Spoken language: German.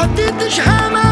وعديت شحال